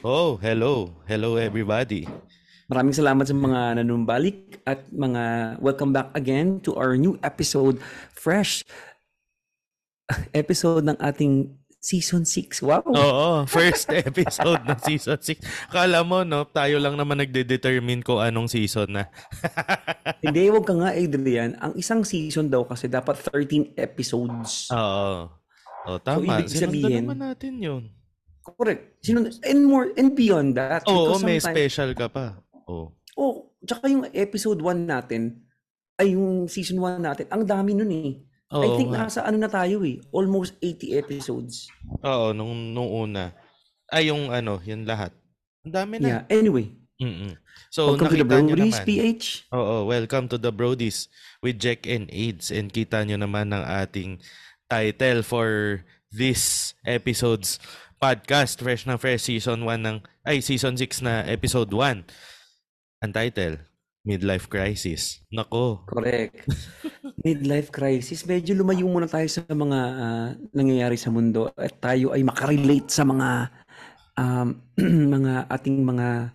Oh, hello. Hello everybody. Maraming salamat sa mga nanumbalik at mga welcome back again to our new episode, fresh episode ng ating season 6. Wow! Oo, first episode ng season 6. Kala mo, no, tayo lang naman nagde-determine kung anong season na. Hindi, wag ka nga, Adrian. Ang isang season daw kasi dapat 13 episodes. Oo. Oh, tama. ibig Sinundan sabihin- naman natin yun. Correct. Sino, and more, and beyond that. Oo, because may special ka pa. Oh. Oh, tsaka yung episode 1 natin, ay yung season 1 natin, ang dami nun eh. I Oo think nga. nasa ano na tayo eh, almost 80 episodes. Oo, nung, nung una. Ay, yung ano, yun lahat. Ang dami na. Yeah, anyway. Mm-mm. So, welcome to the nakita Brodies naman. PH. Oo, welcome to the Brodies with Jack and AIDS. And kita nyo naman ng ating title for this episode's podcast. Fresh na fresh season 1 ng, ay season 6 na episode 1. Ang title, Midlife Crisis. Nako. Correct. Midlife crisis. Medyo lumayo muna tayo sa mga ah, nangyayari sa mundo at tayo ay makarelate sa mga um, mga ating mga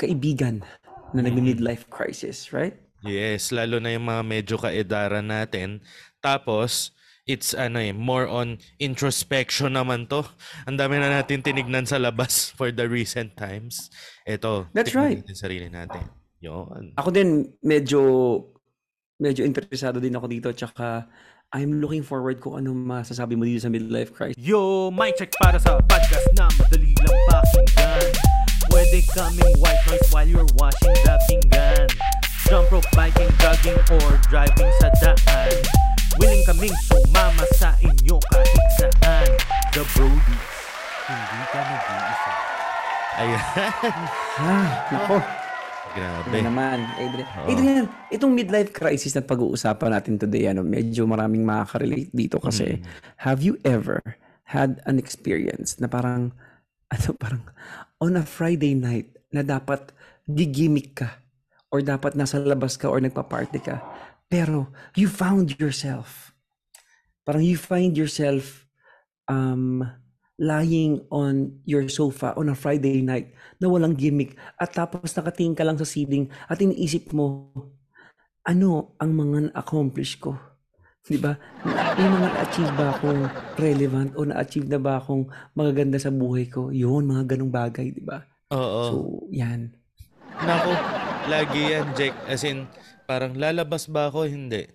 kaibigan na nag-midlife crisis, right? Yes, lalo na yung mga medyo kaedaran natin. Tapos, it's ano eh, more on introspection naman to. Ang dami na natin tinignan sa labas for the recent times. Ito, That's right. natin sarili natin. Yun. Ako din medyo medyo interesado din ako dito tsaka I'm looking forward kung ano masasabi mo dito sa midlife crisis. Yo, mic check para sa podcast na madali lang pakinggan Pwede kaming white noise while you're washing the pinggan Jump rope, biking, jogging, or driving sa daan Willing kaming sumama sa inyo kahit saan The Brodies, hindi ka nag-iisa Ayan. Ah, nako. Grabe. Ano naman, Adrian. Oo. Adrian, itong midlife crisis na pag-uusapan natin today, ano, medyo maraming makaka-relate dito kasi have you ever had an experience na parang, ano, parang on a Friday night na dapat gigimik ka or dapat nasa labas ka or nagpa-party ka pero you found yourself parang you find yourself um lying on your sofa on a Friday night na walang gimmick at tapos nakatingin ka lang sa ceiling at iniisip mo ano ang mga na-accomplish ko? Di ba? May mga na-achieve ba akong relevant o na-achieve na ba akong magaganda sa buhay ko? Yun, mga ganong bagay, di ba? Oo. So, yan. Nako, lagi yan, Jack. As in, parang lalabas ba ako? Hindi.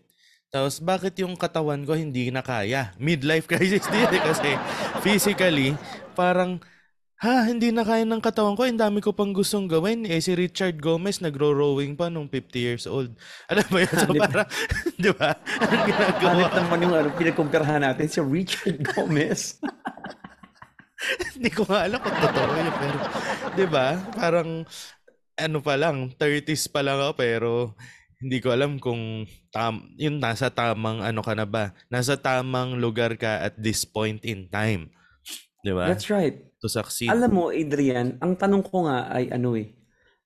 Tapos, bakit yung katawan ko hindi na kaya? Midlife crisis din eh, kasi physically, parang, ha, hindi na kaya ng katawan ko. Ang dami ko pang gustong gawin. Eh, si Richard Gomez nagro-rowing pa nung 50 years old. Alam mo yun? So, parang, di ba? Anong ginagawa Halit naman yung ano, pinagkumpirahan natin si Richard Gomez. Hindi ko nga alam kung totoo yun. Pero, di ba? Parang, ano pa lang, 30s pa lang ako, pero hindi ko alam kung tam, yun nasa tamang ano ka na ba? Nasa tamang lugar ka at this point in time. Di ba? That's right. To succeed. Alam mo, Adrian, ang tanong ko nga ay ano eh.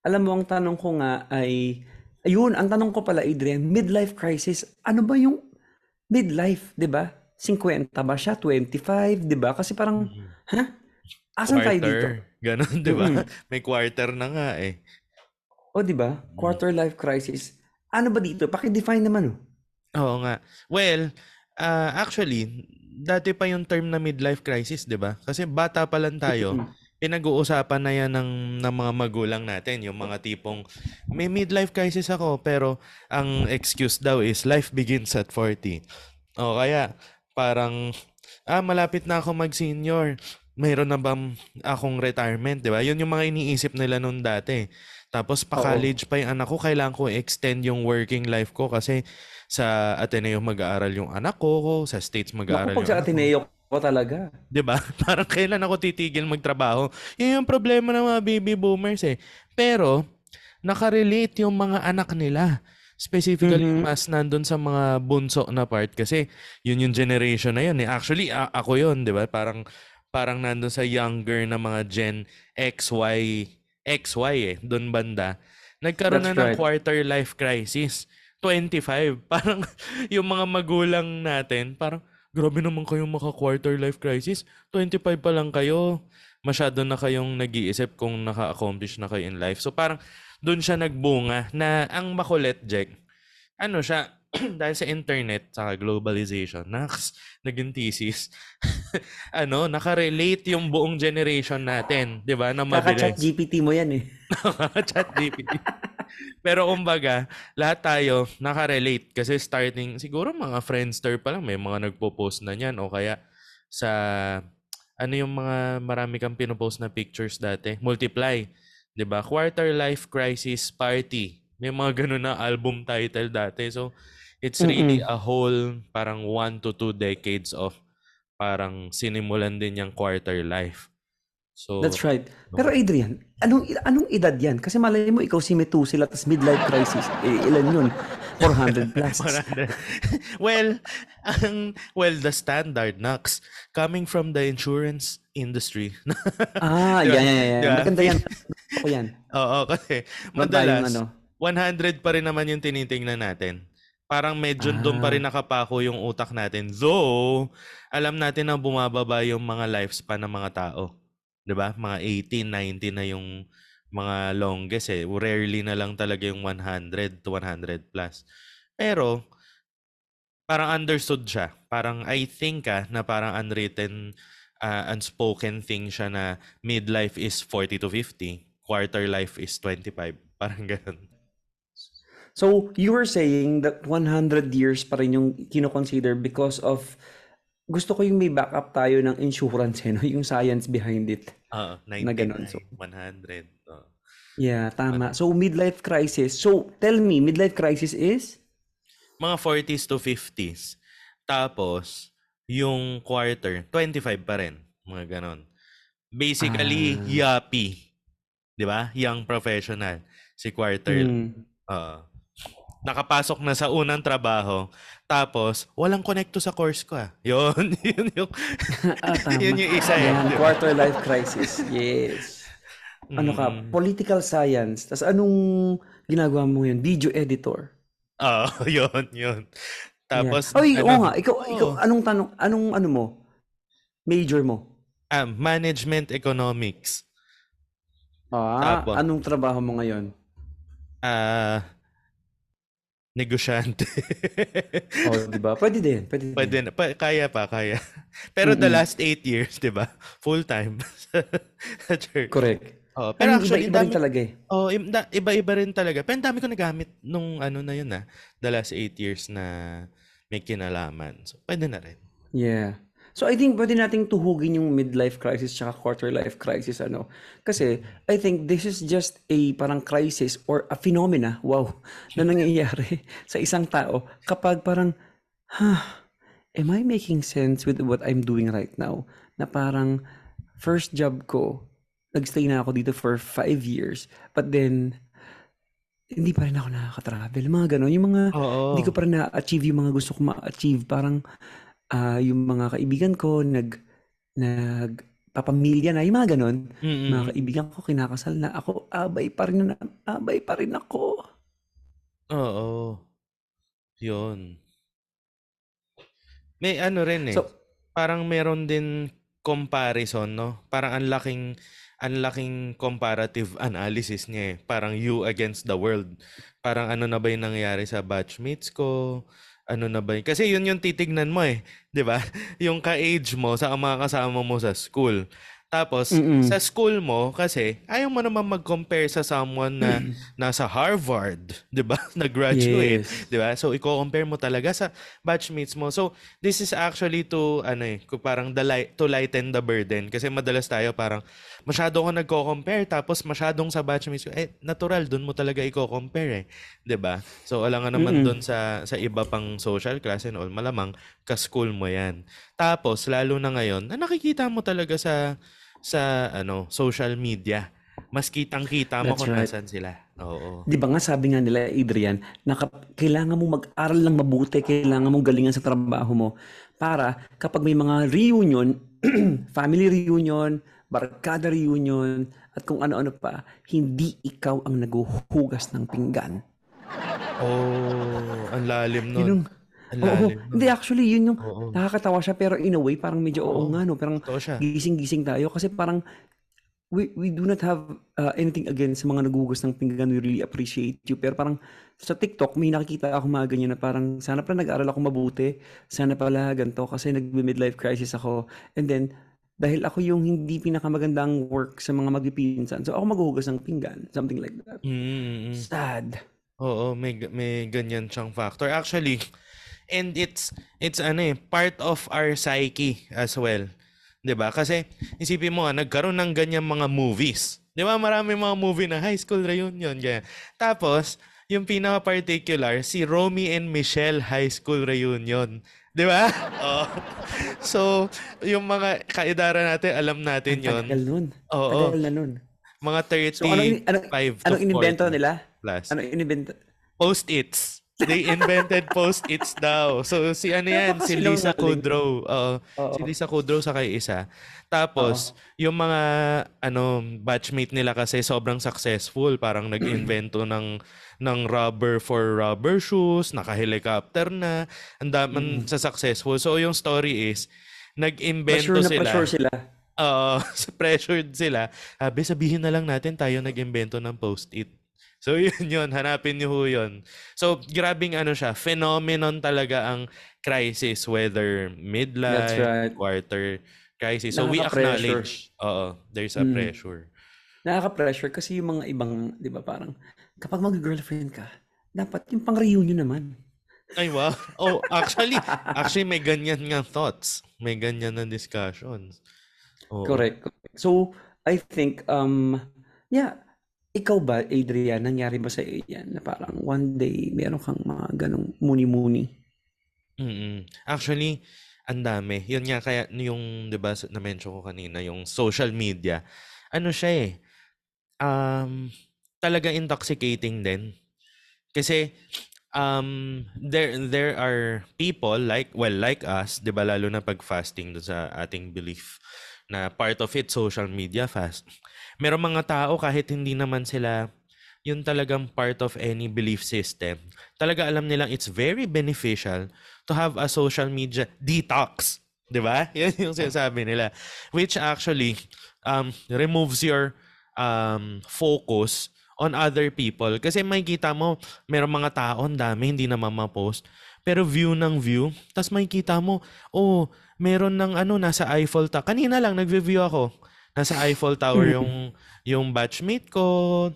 Alam mo, ang tanong ko nga ay, ayun, ang tanong ko pala, Adrian, midlife crisis, ano ba yung midlife, di ba? 50 ba siya? 25, di ba? Kasi parang, ha? Asan tayo dito? Quarter. Ganon, di ba? Mm. May quarter na nga eh. O, di ba? Quarter life crisis. Ano ba dito? Paki-define naman, oh. Oo nga. Well, ah, actually, dati pa yung term na midlife crisis, 'di ba? Kasi bata pa lang tayo, pinag-uusapan na yan ng, ng mga magulang natin, yung mga tipong may midlife crisis ako, pero ang excuse daw is life begins at 40. O kaya, parang, ah, malapit na ako mag-senior. Mayroon na bang akong retirement, di ba? Yun yung mga iniisip nila noon dati. Tapos pa-college pa yung anak ko, kailangan ko extend yung working life ko kasi sa Ateneo mag-aaral yung anak ko, sa States mag-aaral Naku, yung sa. Ateneo ko talaga. 'Di ba? Parang kailan ako titigil magtrabaho? Yun yung problema ng mga baby boomers eh. Pero nakarelate yung mga anak nila. Specifically, Mhm. mas nandun sa mga bunso na part kasi yun yung generation na yun eh. Actually, a- ako yun, 'di ba? Parang parang nandun sa younger na mga Gen X, Y, XY eh, doon banda. Nagkaroon That's na ng right. quarter life crisis. 25. Parang yung mga magulang natin, parang grabe naman kayong maka quarter life crisis. 25 pa lang kayo. masyado na kayong nag-iisip kung naka-accomplish na kayo in life. So parang doon siya nagbunga na ang makulit, Jack, ano siya, dahil sa internet, sa globalization, naks, naging thesis, ano, nakarelate yung buong generation natin, di ba, na Kaka-chat. GPT mo yan eh. Chat GPT. Pero kumbaga, lahat tayo nakarelate kasi starting, siguro mga Friendster pa lang, may mga nagpo-post na niyan o kaya sa, ano yung mga marami kang pinopost na pictures dati? Multiply. 'di ba? Quarter Life Crisis Party. May mga ganun na album title dati. So, it's really a whole parang one to two decades of parang sinimulan din yung quarter life. So, That's right. Pero Adrian, anong anong edad yan? Kasi malay mo, ikaw si Methuselah, tapos midlife crisis. Eh, ilan yun? 400 plus. 100. well, ang well the standard Nax coming from the insurance industry. ah, Diba? yan, yan, yan. Diba? Maganda yan. Ako yan. Oo, kasi madalas ano. 100 pa rin naman yung tinitingnan natin. Parang medyo doon pa Ah. rin nakapako yung utak natin. Though, alam natin na bumababa yung mga lifespan ng mga tao. 'Di ba? Mga 18, 90 na yung mga longest eh. Rarely na lang talaga yung 100 to 100 plus. Pero, parang understood siya. Parang I think ah, na parang unwritten, ah, unspoken thing siya na midlife is 40 to 50, quarter life is 25. Parang ganun. So, you were saying that 100 years pa rin yung kino-consider because of gusto ko yung may backup tayo ng insurance, eh, no? yung science behind it. Oo, Na ganun, 99, so- 100. oo. Yeah, tama. So, midlife crisis. So, tell me, midlife crisis is? Mga 40s to 50s. Tapos, yung quarter, 25 pa rin. Mga ganon. Basically, Ah. yappy. Di ba? Young professional. Si quarter. Hmm. Oo. Nakapasok na sa unang trabaho. Tapos, walang connecto sa course ko ah. Yun, yun yung, ah, tama. yun yung isa eh. Quarter life crisis. Yes. Ano ka? Mm. Political science. Tapos anong ginagawa mo yun? Video editor. Oo, yun, yun. Tapos, yeah. Oy, ano, oo nga. Ikaw, Oo. ikaw, anong tanong, anong ano mo? Major mo? ah, management economics. Ah, Tapos? anong trabaho mo ngayon? Ah, negosyante. Oh, di ba? Pwede din. Pwede, din. Pwede na, pa, kaya pa, kaya. Pero the Mm-mm. last eight years, di ba? Full time sa church. Correct. Oh, Pero pero actually, iba-iba rin dami, talaga eh. oh, iba-iba rin talaga. Pero dami ko nagamit nung ano na yun ah. The last eight years na may kinalaman. So, pwede na rin. Yeah. So I think pwede nating tuhugin yung midlife crisis tsaka quarter life crisis ano. Kasi I think this is just a parang crisis or a phenomena, wow, na nangyayari sa isang tao kapag parang, huh, am I making sense with what I'm doing right now? Na parang first job ko, nagstay na ako dito for five years, but then hindi pa rin ako nakaka-travel. Mga ganon. Yung mga Oo. hindi ko pa rin na-achieve yung mga gusto ko ma-achieve. Parang ah, yung mga kaibigan ko nag nag papamilya na, yung mga ganon. Mm-mm. Mga kaibigan ko kinakasal na ako, abay pa rin na, abay pa rin ako. Oo. Yun. May ano rin eh. So, parang meron din comparison, no? Parang ang laking ang laking comparative analysis niya eh. Parang you against the world. Parang ano na ba yung nangyayari sa batchmates ko? Ano na ba yun? Kasi yun yung titignan mo eh. 'Di ba? Yung ka-age mo sa mga kasama mo sa school. Tapos, Mm-mm. sa school mo, kasi ayaw mo naman mag-compare sa someone na nasa Harvard, 'di ba? Na-graduate, Yes. 'di ba? So i-compare mo talaga sa batchmates mo. So this is actually to ano eh, parang the light, to lighten the burden kasi madalas tayo parang masyado ko nagko-compare tapos masyadong sa batchmates ko, eh natural doon mo talaga i-compare eh, 'di ba? So alam nga naman Mm-mm. doon sa sa iba pang social class and all, malamang ka-school mo 'yan. Tapos lalo na ngayon, na nakikita mo talaga sa sa ano, social media. Mas kitang-kita mo That's kung right. nasan sila. Oo. Di ba nga sabi nga nila, Adrian, na kap- kailangan mo mag-aral lang mabuti, kailangan mong galingan sa trabaho mo para kapag may mga reunion, family reunion, barkada reunion, at kung ano-ano pa, hindi ikaw ang naguhugas ng pinggan. Oh, ang lalim nun. Yun Ang lalim nun. hindi actually, yun yung Oo. nakakatawa siya, pero in a way, parang medyo oo Oo. nga, no? Parang gising-gising tayo kasi parang we we do not have uh, anything against sa mga nagugas ng pinggan. We really appreciate you. Pero parang sa TikTok, may nakikita ako mga ganyan na parang sana pala nag-aral ako mabuti. Sana pala ganito kasi nag-midlife crisis ako. And then, dahil ako yung hindi pinakamagandang work sa mga magpipinsan. So ako maghuhugas ng pinggan. Something like that. Mm, mm. Sad. Oo, may may ganyan siyang factor. Actually, and it's it's ano eh, part of our psyche as well. 'Di ba? Kasi isipin mo, ah, nagkaroon ng ganyan mga movies. 'Di ba? Marami mga movie na high school reunion ganyan. Tapos, yung pinaka-particular, si Romy and Michelle High School Reunion. 'Di ba? Oh. So, yung mga kaedara natin, alam natin Ang 'yon. tagal nun. Oo. Tagal na nun. Mga 35 So anong, anong, to anong inimbento 40 nila? plus. Ano inimbento? Post-its. They invented post-its daw. So si ano yan, si Lisa. Kudrow. Oo. Oo. Si Lisa Kudrow sa kay isa. Tapos, yung mga ano batchmate nila kasi sobrang successful, parang nag-invento ng ng rubber for rubber shoes, naka-helicopter na, ang daman sa successful. So yung story is nag-invento na sila. pressure sila. Oo, pressured sila. Sabi, sabihin na lang natin tayo nag-invento ng post-it. So yun yun, hanapin niyo ho yun. So grabing ano siya, phenomenon talaga ang crisis, whether midlife, That's right. quarter crisis. So we acknowledge, oo, there's a Mm. pressure. Nakaka-pressure kasi yung mga ibang, di ba, parang kapag mag-girlfriend ka, dapat yung pang-reunion naman. Ay wow. Oh, actually, actually may ganyan nga thoughts. May ganyan na discussions. Oo. Correct. So, I think, um, yeah, ikaw ba, Adrian, nangyari ba sa iyo yan na parang one day meron kang mga ganong muni-muni? Mm. Actually, ang dami. Yun nga kaya yung 'di ba na-mention ko kanina yung social media. Ano siya eh. Um talaga intoxicating din. Kasi um there there are people like well like us, 'di ba lalo na pag fasting sa ating belief na part of it social media fast. Meron mga tao kahit hindi naman sila yun talagang part of any belief system. Talaga alam nilang it's very beneficial to have a social media detox. ba? Yan yung sinasabi nila. Which actually um, removes your um, focus on other people. Kasi makikita mo, merong mga tao, dami, hindi naman ma-post. Pero view ng view. Tapos makikita mo, oh, meron ng ano, nasa Eiffel Tower. Kanina lang, nag-view ako. Nasa Eiffel Tower yung yung batchmate ko.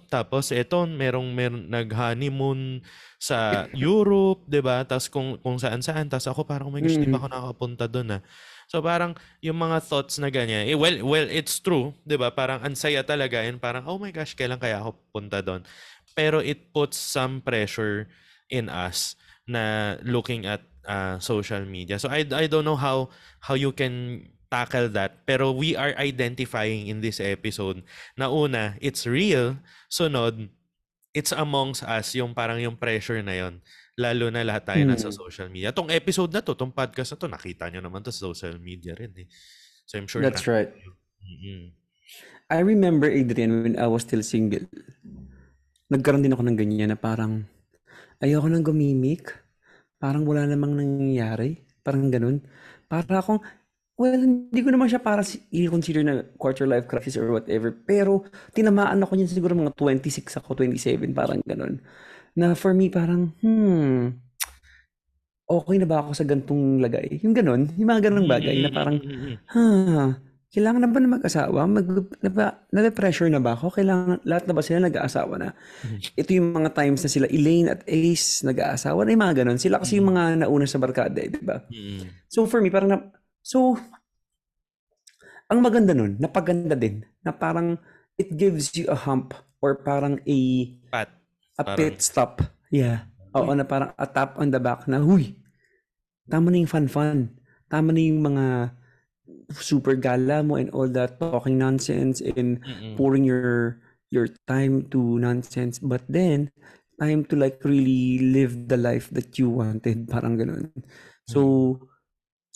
Tapos eto, merong, merong nag-honeymoon sa Europe, 'di ba? Tapos kung kung saan-saan, tapos ako parang oh my gosh, di ba ako nakapunta doon ah. So parang yung mga thoughts na ganyan, eh, well, well, it's true, 'di ba? Parang ang saya talaga and parang oh my gosh, kailan kaya ako punta doon? Pero it puts some pressure in us na looking at uh, social media. So I I don't know how how you can tackle that. Pero we are identifying in this episode na una, it's real. Sunod, it's amongst us yung parang yung pressure na yon lalo na lahat tayo nasa Mm. social media. Tong episode na to, tong podcast na to, nakita nyo naman to sa social media rin eh. So I'm sure That's na- right. Mm-mm. I remember, Adrian, when I was still single, nagkaroon din ako ng ganyan na parang, ayoko nang gumimik. Parang wala namang nangyayari. Parang ganun. Para akong, well, hindi ko naman siya para si- i-consider na quarter life crisis or whatever. Pero, tinamaan ako niyan siguro mga 26 ako, 27, parang ganun. Na for me, parang, hmm, okay na ba ako sa gantong lagay? Yung ganun, yung mga ganung bagay na parang. Ha, kailangan na ba na mag-asawa? Mag, na ba, na-pressure na ba ako? Kailangan, lahat na ba sila nag-aasawa na? Ito yung mga times na sila, Elaine at Ace, nag-aasawa na yung mga ganun. Sila kasi yung mga nauna sa barkada, eh, di ba? So for me, parang na, so, ang maganda nun, napaganda din, na parang it gives you a hump or parang a, Pat. a Parang- pit stop. Yeah. Oo, na parang a tap on the back na, huy, tama na yung fun-fun. Tama na yung mga super gala mo and all that talking nonsense and Mm-mm. pouring your your time to nonsense. But then, time to like really live the life that you wanted. Parang ganun. So,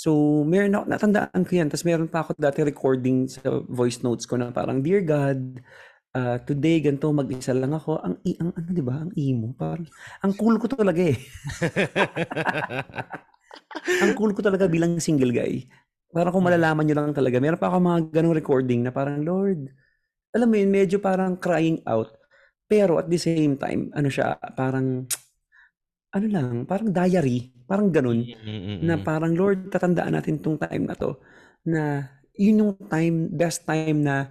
so meron ako, natandaan ko yan. Tapos meron pa ako dati recording sa voice notes ko na parang, Dear God, uh, today, ganito, mag-isa lang ako. Ang, ang ano, di ba? Ang emo. Parang, ang cool ko talaga eh. ang cool ko talaga bilang single guy. Parang kung malalaman nyo lang talaga. Meron pa ako mga ganong recording na parang, Lord, alam mo yun, medyo parang crying out. Pero at the same time, ano siya, parang, ano lang, parang diary, parang ganun, Mm, na mm. parang, Lord, tatandaan natin tong time na to, na yun yung time, best time na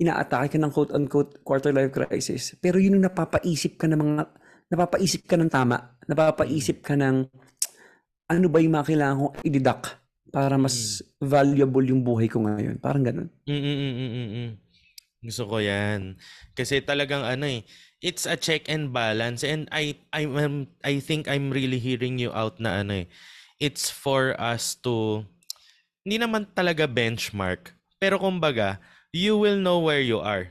inaatake ka ng quote-unquote quarter life crisis. Pero yun yung napapaisip ka ng mga, napapaisip ka ng tama, napapaisip ka ng, ano ba yung mga kailangan kong i-deduct para mas valuable yung buhay ko ngayon. Parang ganun. Mm, mm, mm, mm, mm, mm. Gusto ko 'yan. Kasi talagang ano eh, it's a check and balance and I I am I think I'm really hearing you out na ano eh. It's for us to hindi naman talaga benchmark, pero kumbaga, you will know where you are.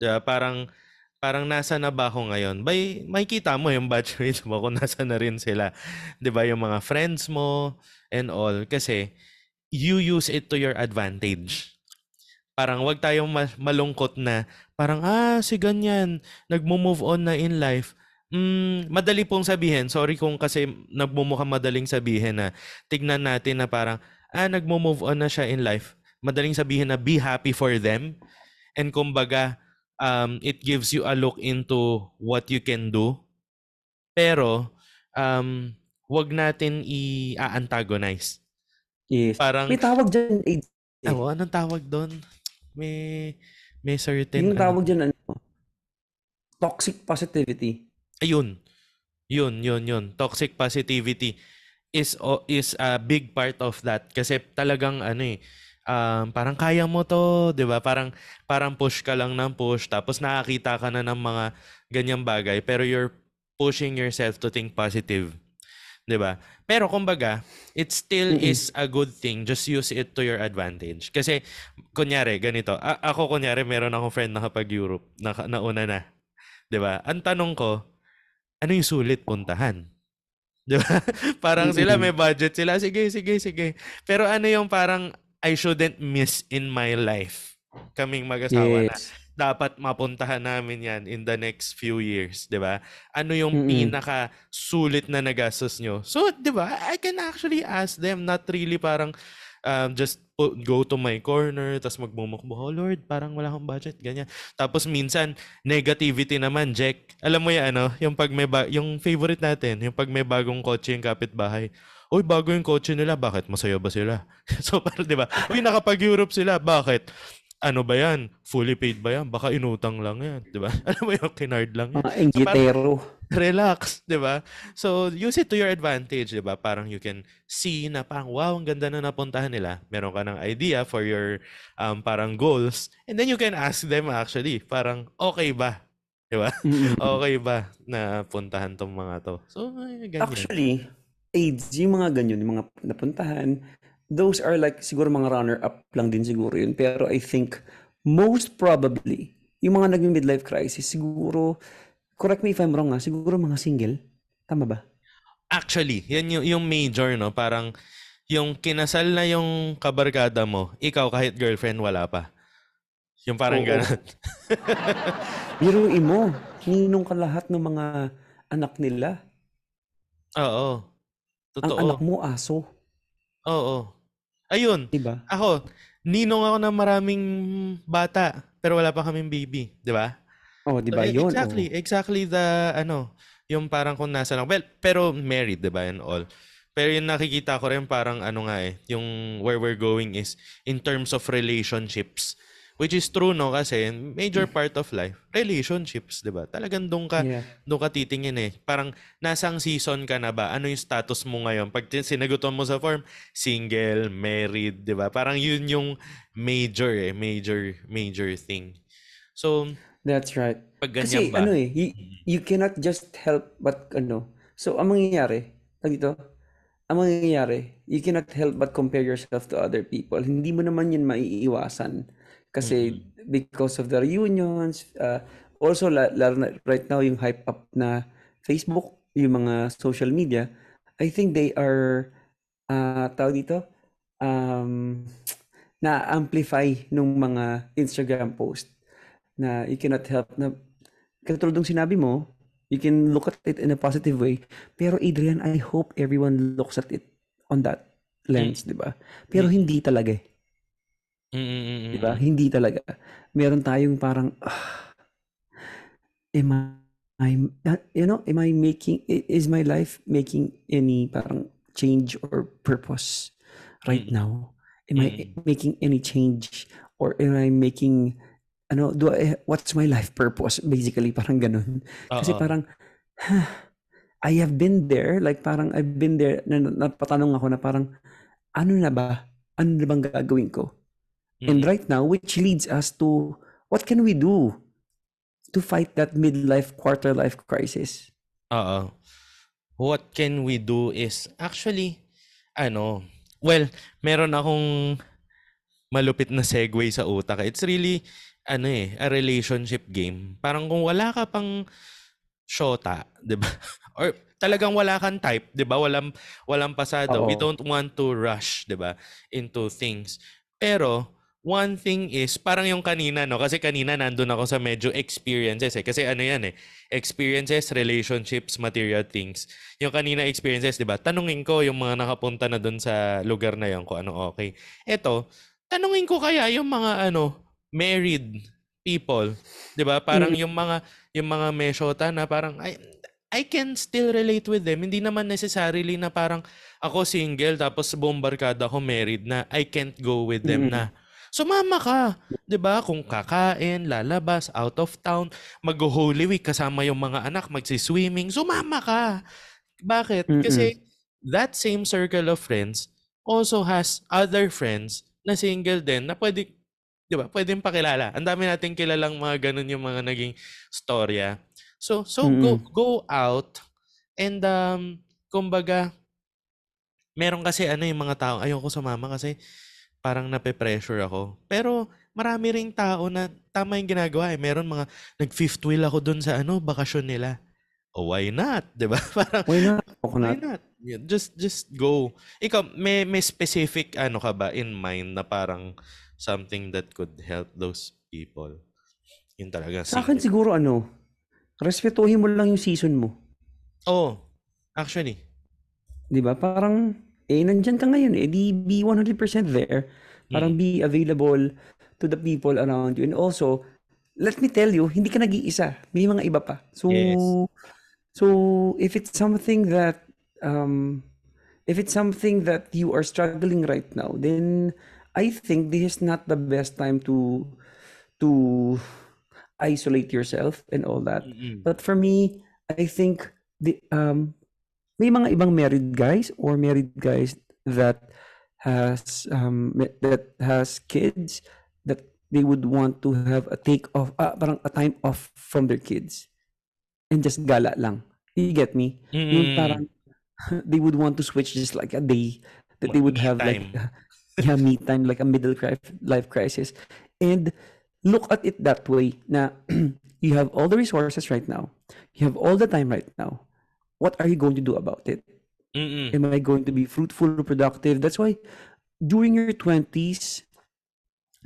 Diba? Parang parang nasa na ba ako ngayon? By makikita mo yung batchmates mo kung nasa na rin sila. 'Di ba yung mga friends mo and all kasi you use it to your advantage. Parang wag tayong ma- malungkot na parang ah si ganyan nagmo-move on na in life. Mm, madali pong sabihin, sorry kung kasi nagmumukha madaling sabihin na tignan natin na parang ah nagmo-move on na siya in life. Madaling sabihin na be happy for them and kumbaga um, it gives you a look into what you can do. Pero um, wag natin i-antagonize. Yes. Parang May tawag dyan. Ah, oh, anong tawag doon? May may certain Yung ano. tawag dyan, ano, toxic positivity. Ayun. Yun, yun, yun. Toxic positivity is is a big part of that kasi talagang ano eh um, parang kaya mo to, 'di ba? Parang parang push ka lang ng push tapos nakakita ka na ng mga ganyang bagay pero you're pushing yourself to think positive. 'Di ba? Pero kumbaga, it still Mm-mm. is a good thing. Just use it to your advantage. Kasi kunyari ganito, a- ako kunyari meron akong friend na kapag Europe, na, nauna na. 'Di ba? Ang tanong ko, ano yung sulit puntahan? 'Di ba? parang sila may budget sila, sige, sige, sige. Pero ano yung parang I shouldn't miss in my life? Kaming mag-asawa na Yes. Dapat mapuntahan namin yan in the next few years, 'di ba? Ano yung Mm-mm. pinaka sulit na nagastos nyo? So, 'di ba? I can actually ask them not really parang um, just go to my corner tapos magmumukbo, oh Lord, parang wala akong budget, ganyan. Tapos minsan negativity naman, Jack. Alam mo 'yan ano, yung pag may ba- yung favorite natin, yung pag may bagong kotse yung kapitbahay. Uy, bago yung kotse nila, bakit? Masaya ba sila? so, parang, di ba? Uy, nakapag-Europe sila, bakit? Ano ba yan? Fully paid ba yan? Baka inutang lang yan, di ba? Alam mo yung kinard lang yan. Mga enggitero. Relax, di ba? So, use it to your advantage, di ba? Parang you can see na parang, wow, ang ganda na napuntahan nila. Meron ka ng idea for your um, parang goals. And then you can ask them actually, parang, okay ba? Di ba? Okay ba na puntahan tong mga to? So, ganyan. Actually, AIDS, yung mga ganyan, yung mga napuntahan, those are like, siguro mga runner-up lang din siguro yun. Pero I think, most probably, yung mga naging midlife crisis, siguro, correct me if I'm wrong ha, siguro mga single. Tama ba? Actually, yan yung, yung major, no? Parang, yung kinasal na yung kabarkada mo, ikaw kahit girlfriend, wala pa. Yung parang Oo. ganun. Biruin mo, ninong ka lahat ng mga anak nila. Oo. Totoo. Ang anak mo, aso. Oo. Ayun. Diba? Ako, ninong ako ng maraming bata, pero wala pa kaming baby. Di ba? Oh, So, diba e- yun? Exactly. Exactly the, ano, yung parang kung nasa lang. Well, pero married, di ba, and all. Pero yung nakikita ko rin parang ano nga eh, yung where we're going is in terms of relationships. Which is true, no? Kasi major part of life, relationships, di ba? Talagang doon ka, yeah. doon ka titingin eh. Parang nasang season ka na ba? Ano yung status mo ngayon? Pag sinagutan mo sa form, single, married, di ba? Parang yun yung major eh, major, major thing. So, That's right. pag Kasi ba? ano eh, you, you cannot just help but ano. So ang mangyayari, dito, ang mangyayari, you cannot help but compare yourself to other people. Hindi mo naman yun maiiwasan. Kasi because of the reunions, uh, also la, na right now yung hype up na Facebook, yung mga social media, I think they are, uh, tawag dito, um, na-amplify nung mga Instagram post na you cannot help na katulad ng sinabi mo, you can look at it in a positive way. Pero Adrian, I hope everyone looks at it on that lens, di ba? Pero hindi talaga eh, Mm, mm, mm, di ba? mm. Hindi talaga. meron tayong parang, ah, am I, you know, am I making, is my life making any parang change or purpose right Mm. now? Am I Mm. making any change or am I making, ano, do I, what's my life purpose? Basically, parang ganun. Kasi Oo. parang, I have been there, like parang I've been there, na, napatanong ako na parang, ano na ba? Ano na bang gagawin ko? And Mm. right now, which leads us to, what can we do to fight that midlife, quarter life crisis? Oo. What can we do is actually ano, well, meron akong malupit na segue sa utak. It's really ano eh, a relationship game. Parang kung wala ka pang shota, 'di ba? Or talagang wala kang type, 'di ba? Walang walang pasado. We Oo. don't want to rush, 'di ba, into things. Pero one thing is parang yung kanina no? Kasi kanina nandun ako sa medyo experiences eh. Kasi ano yan eh experiences relationships material things. Yung kanina experiences 'di ba? Tanungin ko yung mga nakapunta na dun sa lugar na yon kung ano okay. Eto tanungin ko kaya yung mga ano married people 'di ba? Parang Mm. yung mga yung mga may shota na parang I, I can still relate with them. Hindi naman necessarily na parang ako single tapos buong barkada ko married na I can't go with them Mm. na Sumama ka, 'di ba? Kung kakain, lalabas, out of town, mag-Holy Week kasama yung mga anak, magsi-swimming, sumama ka. Bakit? Mm-mm. Kasi that same circle of friends also has other friends na single din na pwede 'di ba? Pwedeng pakilala. Ang dami nating kilalang mga ganun yung mga naging storya. So so go Mm-mm. go out and um kumbaga meron kasi ano yung mga tao ayoko sumama kasi parang nape-pressure ako. Pero marami ring tao na tama yung ginagawa eh. Meron mga nag-fifth wheel ako dun sa ano, bakasyon nila. Oh, why not? 'Di ba? Parang Why not? why Coconut. not? Yeah, just just go. Ikaw may may specific ano ka ba in mind na parang something that could help those people? Yun talaga Sa akin siguro ano, respetuhin mo lang yung season mo. Oh, actually. 'Di ba? Parang, eh, nandyan ka ngayon eh. Di be 100% there. Parang Mm. be available to the people around you. And also, let me tell you, hindi ka nag-iisa. May mga iba pa. So, Yes. so if it's something that, um, if it's something that you are struggling right now, then I think this is not the best time to, to isolate yourself and all that. Mm-mm. But for me, I think the um may mga ibang married guys or married guys that has um that has kids that they would want to have a take off ah, parang a time off from their kids and just gala lang. You get me? Yung Mm. parang they would want to switch just like a day that they would have like time. yeah, me time like a middle life crisis and look at it that way na you have all the resources right now you have all the time right now what are you going to do about it Mm-mm. am i going to be fruitful productive that's why during your 20s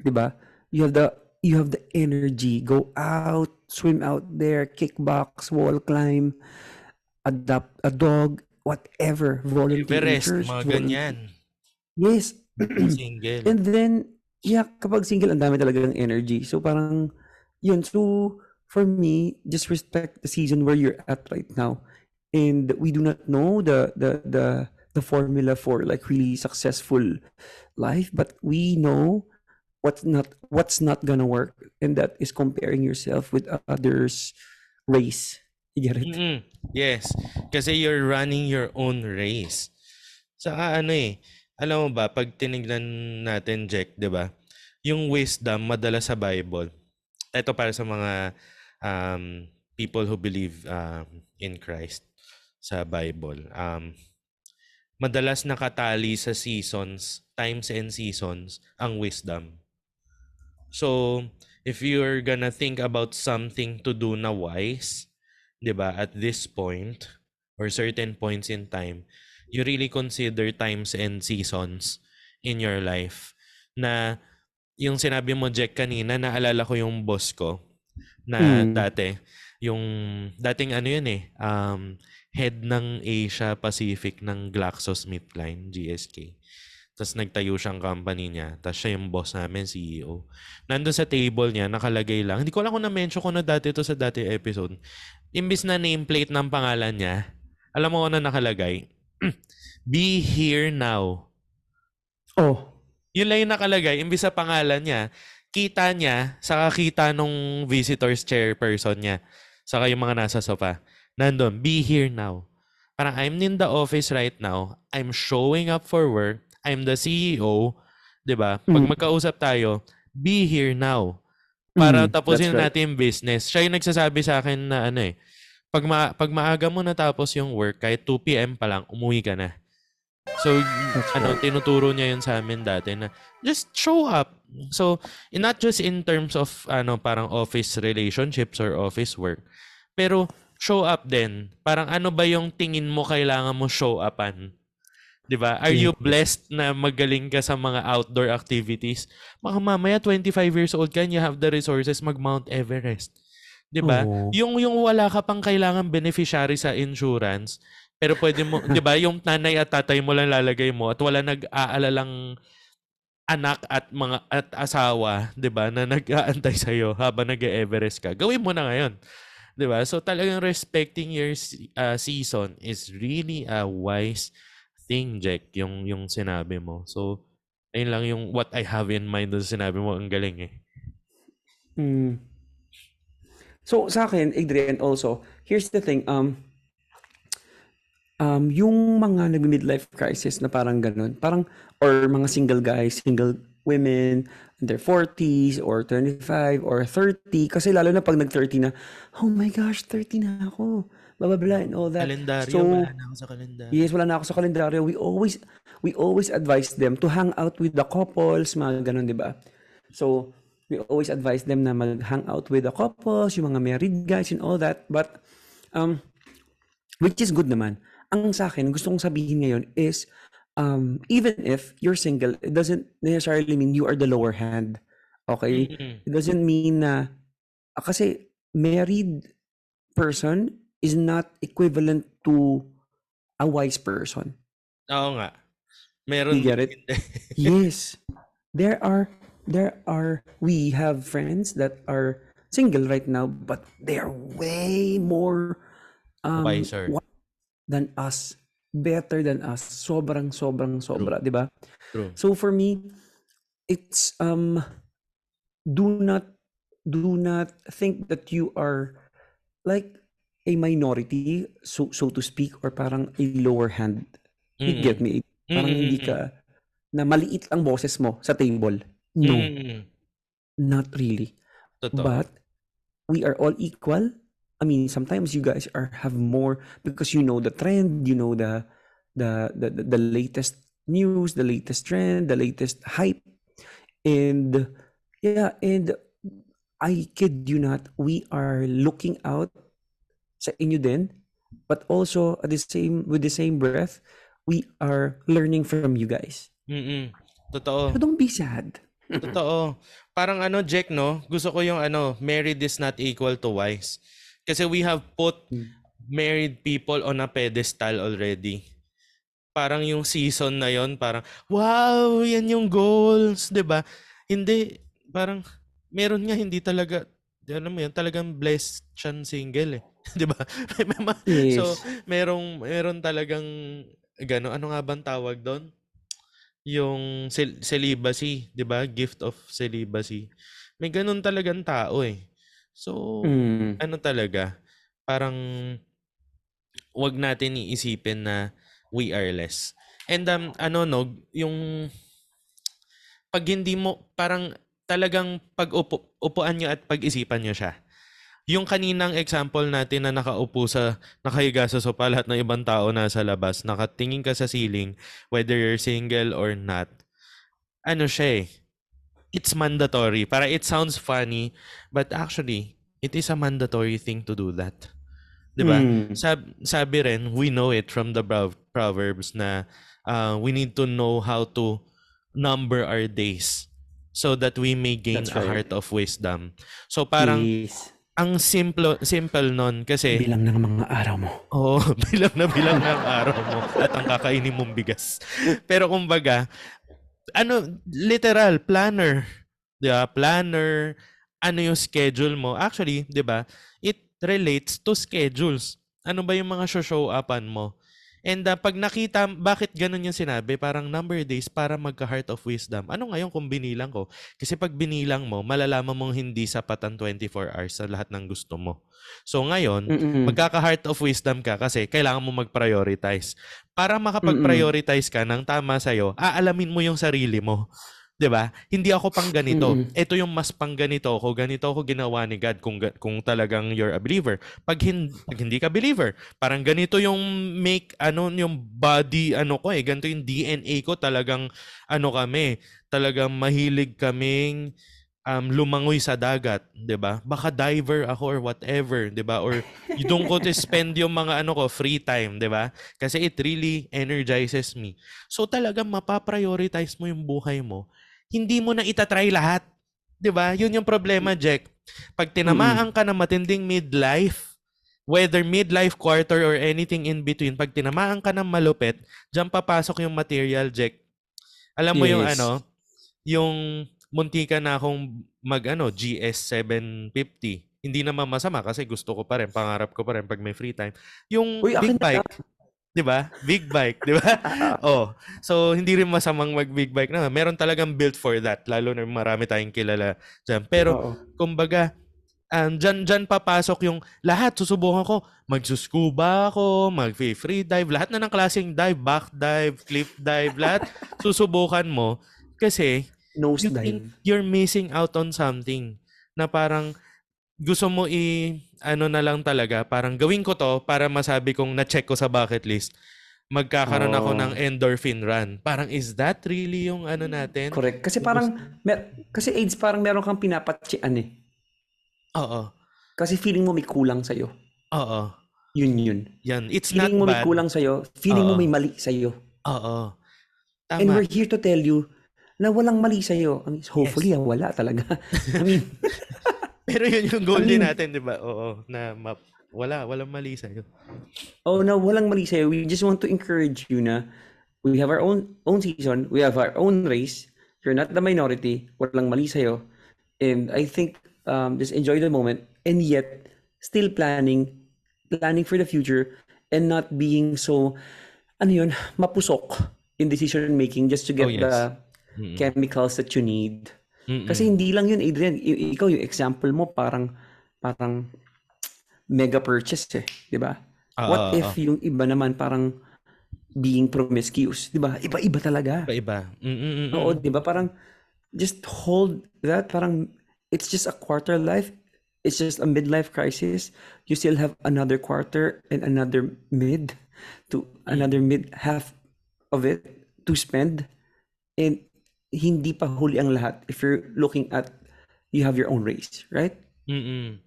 diba you have the you have the energy go out swim out there kickbox wall climb adopt a dog whatever volunteer Everest, church, mga ganyan. yes Single. And then, yeah, kapag single, ang dami talaga ng energy. So parang, yun. So, for me, just respect the season where you're at right now. And we do not know the the the the formula for like really successful life, but we know what's not what's not gonna work, and that is comparing yourself with others' race. You get it? Mm-mm. Yes. Kasi you're running your own race. Saka ano eh, alam mo ba, pag tinignan natin, Jack, di ba? Yung wisdom, madala sa Bible. Ito para sa mga um, people who believe um, in Christ sa Bible. Um, madalas nakatali sa seasons, times and seasons, ang wisdom. So, if you're gonna think about something to do na wise, 'di ba, at this point or certain points in time, you really consider times and seasons in your life na yung sinabi mo Jack kanina, naalala ko yung boss ko na Mm. dati, yung dating ano yun eh, um, head ng Asia Pacific ng GlaxoSmithKline, GSK. Tapos nagtayo siyang company niya. Tapos siya yung boss namin, CEO. Nandun sa table niya, nakalagay lang. Hindi ko alam kung na-mention ko na dati ito sa dati episode. Imbis na nameplate ng pangalan niya, alam mo ano nakalagay? Be here now. Oh. Yun lang yung nakalagay. Imbis sa pangalan niya, kita niya sa kakita nung visitors chairperson niya. Saka yung mga nasa sofa. Nandun, be here now. Parang I'm in the office right now. I'm showing up for work. I'm the CEO. 'di ba? Pag Mm. magkausap tayo, be here now. Para Mm, tapusin right. natin yung business. Siya yung nagsasabi sa akin na ano eh, pag, ma- pag maaga mo natapos yung work, kahit 2 p.m. pa lang, umuwi ka na. So, That's ano, right. tinuturo niya yun sa amin dati na just show up. So, not just in terms of ano parang office relationships or office work, pero show up din. Parang ano ba yung tingin mo kailangan mo show upan? 'Di ba? Are you blessed na magaling ka sa mga outdoor activities? Baka mamaya 25 years old ka and you have the resources mag Mount Everest. 'Di ba? Yung yung wala ka pang kailangan beneficiary sa insurance, pero pwede mo, 'di ba, yung nanay at tatay mo lang lalagay mo at wala nag-aalalang anak at mga at asawa, 'di ba, na nag-aantay sa iyo habang nag-Everest ka. Gawin mo na ngayon. 'Di ba? So talagang respecting your uh, season is really a wise thing, Jack, yung yung sinabi mo. So ayun lang yung what I have in mind doon sinabi mo, ang galing eh. Mm. So sa akin, Adrian, also, here's the thing, um, um, yung mga nag-midlife crisis na parang ganun, parang, or mga single guys, single women, their 40s, or 25, or 30, kasi lalo na pag nag-30 na, oh my gosh, 30 na ako, blah, and all that. Kalendaryo, So, wala na ako sa kalendaryo. Yes, wala na ako sa kalendaryo. We always we always advise them to hang out with the couples, mga ganun, 'di ba? So, we always advise them na mag-hang out with the couples, yung mga married guys and all that. But um which is good naman. Ang sa akin, gusto kong sabihin ngayon is um even if you're single, it doesn't necessarily mean you are the lower hand. Okay? Mm-mm. It doesn't mean na ah, kasi married person is not equivalent to a wise person. Oo nga. Meron You get it? Yes. There are there are we have friends that are single right now but they are way more um Wiser. wi- than us. Better than us. Sobrang sobrang sobra, 'di ba? So for me, it's um do not do not think that you are like a minority so so to speak or parang a lower hand. You Mm-mm. get me? Parang Mm, hindi mm, ka na maliit ang boses mo sa table. No, Mm-mm. not really. Totoo. But we are all equal. I mean, sometimes you guys are have more because you know the trend, you know the the the, the, the latest news, the latest trend, the latest hype. And yeah, and I kid you not, we are looking out sa inyo din, but also at the same with the same breath, we are learning from you guys. Mm-mm. Totoo. So don't be sad. Totoo. Parang ano, Jack, no? Gusto ko yung ano, married is not equal to wise. Kasi we have put Mm. married people on a pedestal already. Parang yung season na yon parang, wow, yan yung goals, 'di ba? Hindi, parang, meron nga hindi talaga, alam mo yan, talagang blessed siyang single eh. 'Di ba? Mga- Yes. So, merong meron talagang gano ano nga bang tawag doon? Yung cel- celibacy, 'di ba? Gift of celibacy. May ganun talagang tao eh. So, Mm. ano talaga, parang wag natin iisipin na we are less. And um, ano no, yung pag hindi mo parang talagang pag upo, upuan nyo at pag-isipan nyo siya. Yung kaninang example natin na nakaupo sa, nakahiga sa sopa, lahat ng ibang tao nasa labas, nakatingin ka sa ceiling, whether you're single or not, ano siya eh, it's mandatory. Para it sounds funny, but actually, it is a mandatory thing to do that. 'Di ba? Mm. Sab- sabi rin, we know it from the Prov- Proverbs na uh, we need to know how to number our days so that we may gain That's a right. heart of wisdom. So parang yes. ang simple simple nun kasi Bilang ng mga araw mo. Oo, bilang na bilang ng araw mo at ang kakainin mong bigas. Pero kumbaga, ano, literal, planner. Di ba? Planner, ano yung schedule mo. Actually, di ba, it relates to schedules. Ano ba yung mga show upan mo? And uh, pag nakita, bakit ganun yung sinabi? Parang number days para magka-heart of wisdom. Ano ngayon kung binilang ko? Kasi pag binilang mo, malalaman mong hindi sapat ang 24 hours sa lahat ng gusto mo. So ngayon, Mm-mm. magkaka-heart of wisdom ka kasi kailangan mo mag-prioritize. Para makapag-prioritize ka ng tama sa'yo, aalamin mo yung sarili mo. 'Di ba? Hindi ako pang ganito. Mm-mm. Ito yung mas pang ganito ako. Ganito ako ginawa ni God kung kung talagang you're a believer. Pag, hin- pag hindi ka believer, parang ganito yung make ano yung body ano ko eh, ganito yung DNA ko talagang ano kami, talagang mahilig kaming um, lumangoy sa dagat, 'di ba? Baka diver ako or whatever, 'di ba? Or you don't go to spend yung mga ano ko free time, 'di ba? Kasi it really energizes me. So talagang mapaprioritize mo yung buhay mo. Hindi mo na itatry lahat. 'Di ba? Yun yung problema, Jack. Pag tinamaan ka ng matinding midlife, whether midlife quarter or anything in between, pag tinamaan ka ng malupit, diyan papasok yung material, Jack. Alam mo yung Yes. ano, yung munti ka na akong mag ano, GS 750. Hindi naman masama kasi gusto ko pa rin, pangarap ko pa rin pag may free time. Yung Uy, big akin na bike, 'di ba? Big bike, 'di ba? oh. So hindi rin masamang mag big bike na. Meron talagang built for that, lalo na marami tayong kilala diyan. Pero Oo. kumbaga, um, dyan, dyan papasok yung lahat. Susubukan ko, magsuscuba ako, mag-free dive, lahat na ng klaseng dive, back dive, cliff dive, lahat susubukan mo kasi Nose you think dive. you're missing out on something na parang gusto mo i ano na lang talaga, parang gawin ko to para masabi kong na-check ko sa bucket list. Magkakaroon ako Oh. ng endorphin run. Parang is that really yung ano natin? Correct. Kasi parang, mer- kasi AIDS parang meron kang pinapatsian eh. Oo. Kasi feeling mo may kulang sa'yo. Oo. Yun yun. Yan. It's not Feeling mo may bad. kulang sa'yo. Feeling mo Oo. may mali sa'yo. Oo. Tama. And we're here to tell you na walang mali sa'yo. I mean, hopefully, ah, wala talaga. I mean, Pero yun yung goal I din mean- natin, di ba? Oo. Na map. Wala. Walang mali sa'yo. oh no, walang mali sa'yo. We just want to encourage you na we have our own own season. We have our own race. You're not the minority. Walang mali sa'yo. And I think um, just enjoy the moment and yet still planning, planning for the future and not being so, ano yun, mapusok in decision making just to Oh, get yes. the Mm-mm. chemicals that you need. Mm-mm. Kasi hindi lang yun, Adrian. I- ikaw, yung example mo, parang, parang mega purchase eh. Di ba? Ah, What if ah. yung iba naman parang being promiscuous? Di ba? Iba-iba talaga. Iba-iba. Mm-mm-mm. Oo, di ba? Parang just hold that. Parang it's just a quarter life. It's just a midlife crisis. You still have another quarter and another mid to another mid half of it to spend. And hindi pa huli ang lahat if you're looking at you have your own race, right? Mm-mm.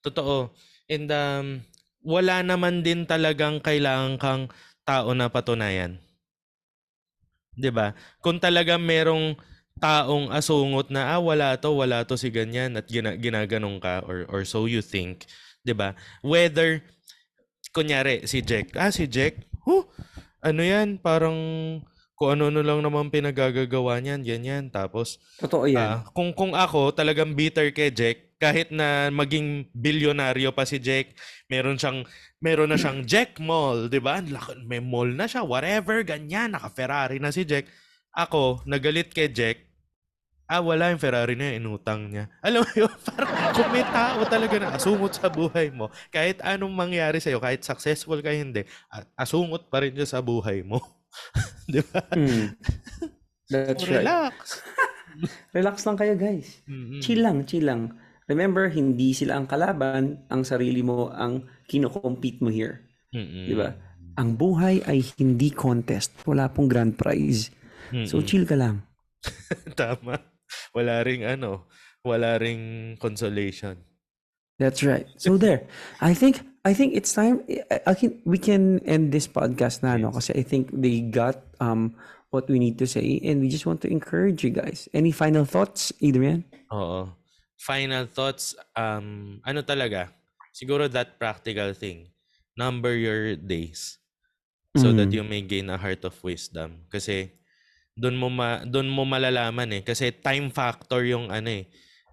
Totoo. And um, wala naman din talagang kailangan kang tao na patunayan. 'Di ba? Kung talaga merong taong asungot na ah wala to, wala to si ganyan at gina- ginaganong ka or or so you think, 'di ba? Whether kunyari si Jack, ah si Jack, huh, ano yan, parang kung ano-ano lang naman pinagagagawa niyan, ganyan. Tapos Totoo yan. Ah, kung kung ako talagang bitter kay Jack, kahit na maging bilyonaryo pa si Jack, meron siyang meron na siyang Jack Mall, 'di ba? May mall na siya, whatever, ganyan, naka-Ferrari na si Jack. Ako, nagalit kay Jack. Ah, wala yung Ferrari na yun, inutang niya. Alam mo yun, parang kung may tao talaga na asungot sa buhay mo, kahit anong mangyari sa'yo, kahit successful ka hindi, asungot pa rin siya sa buhay mo. Di ba? Hmm. That's So, right. relax. Relax lang kayo, guys. Mm-mm. Chill lang, chill lang. Remember, hindi sila ang kalaban, ang sarili mo ang kino-compete mo here. Mm-mm. Di ba? Ang buhay ay hindi contest. Wala pong grand prize. So, Mm-mm. chill ka lang. Tama. Wala ring ano, wala ring consolation. That's right. So there. I think I think it's time I, I can we can end this podcast na no kasi I think they got um what we need to say and we just want to encourage you guys. Any final thoughts, Adrian? Oo. Final thoughts, um, ano talaga? Siguro that practical thing. Number your days so that Mm. you may gain a heart of wisdom. Kasi Doon mo ma doon mo malalaman eh kasi time factor yung ano eh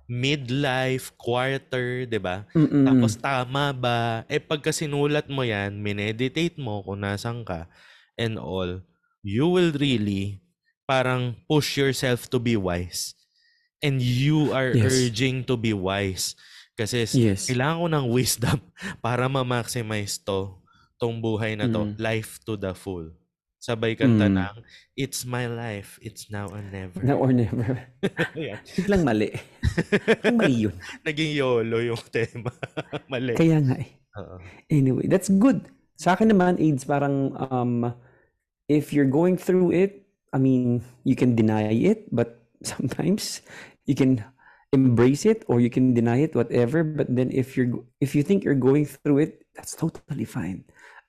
midlife, quarter, 'di ba? Tapos tama ba? Eh pagka sinulat mo 'yan, mineditate mo kung nasan ka and all, you will really parang push yourself to be wise. And you are Yes. urging to be wise. Kasi Yes. kailangan ko ng wisdom para ma-maximize to, tong buhay na to, Mm. life to the full. Sabay kanta Mm. ng, It's my life, it's now or never. Now or never. Ayan. Biglang mali. Ang mali yun. Naging YOLO yung tema. Mali. Kaya nga eh. Oo. Anyway, that's good. Sa akin naman, AIDS, parang um, if you're going through it, I mean, you can deny it, but sometimes you can embrace it or you can deny it, whatever. But then if you're if you think you're going through it, that's totally fine.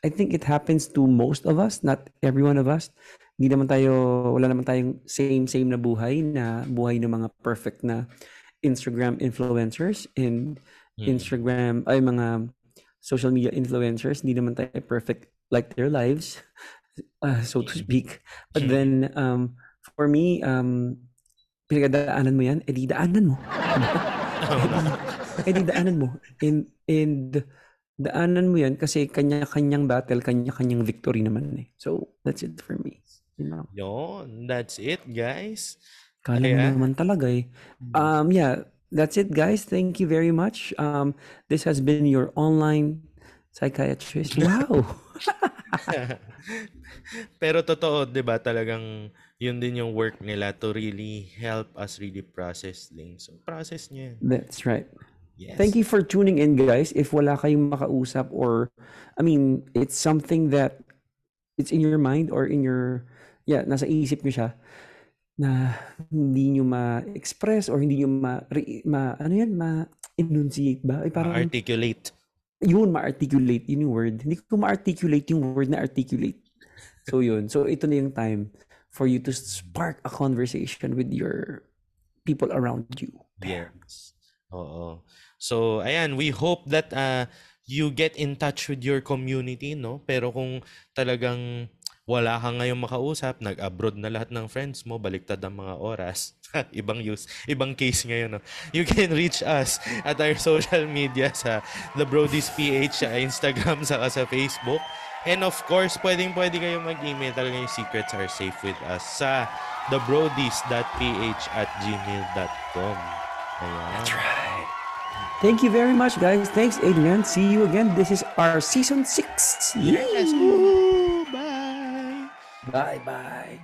I think it happens to most of us, not every one of us. Hindi naman tayo, wala naman tayong same-same na buhay na buhay ng mga perfect na Instagram influencers and Mm. Instagram, ay mga social media influencers, hindi naman tayo perfect like their lives, uh, so to speak. But Mm. then, um, for me, um, pinagdaanan mo yan, edi daanan mo. edi daanan mo. And, and daanan mo yan kasi kanya-kanyang battle, kanya-kanyang victory naman eh. So, that's it for me. You know? Yun, that's it, guys. Kala mo Kaya- naman talaga eh. Mm. Um, yeah, that's it, guys. Thank you very much. Um, this has been your online psychiatrist. Wow. Pero totoo, 'di ba, talagang yun din yung work nila to really help us really process things. So process niyo yan. that's right. Yes. Thank you for tuning in, guys. If wala kayong makausap or, I mean, it's something that it's in your mind or in your, yeah, nasa isip nyo siya na hindi nyo ma-express or hindi nyo ma, ma ano yan, ma-enunciate ba? Ay, parang, articulate. yun, ma-articulate, yun yung word. Hindi ko ma-articulate yung word na articulate. So yun. So ito na yung time for you to spark a conversation with your people around you. Yes. Oo. So, ayan, we hope that uh, you get in touch with your community, no? Pero kung talagang wala kang ngayong makausap, nag-abroad na lahat ng friends mo, baliktad ang mga oras. ibang use, ibang case ngayon, no? You can reach us at our social media sa The Brodies PH sa Instagram saka sa Facebook. And of course, pwedeng pwede kayong mag-email. Talaga yung secrets are safe with us sa thebrodies.ph at gmail.com. Ayan. That's right. Thank you very much, guys. Thanks, Adrian. See you again. This is our season six. Yes. Woo! Bye. Bye bye.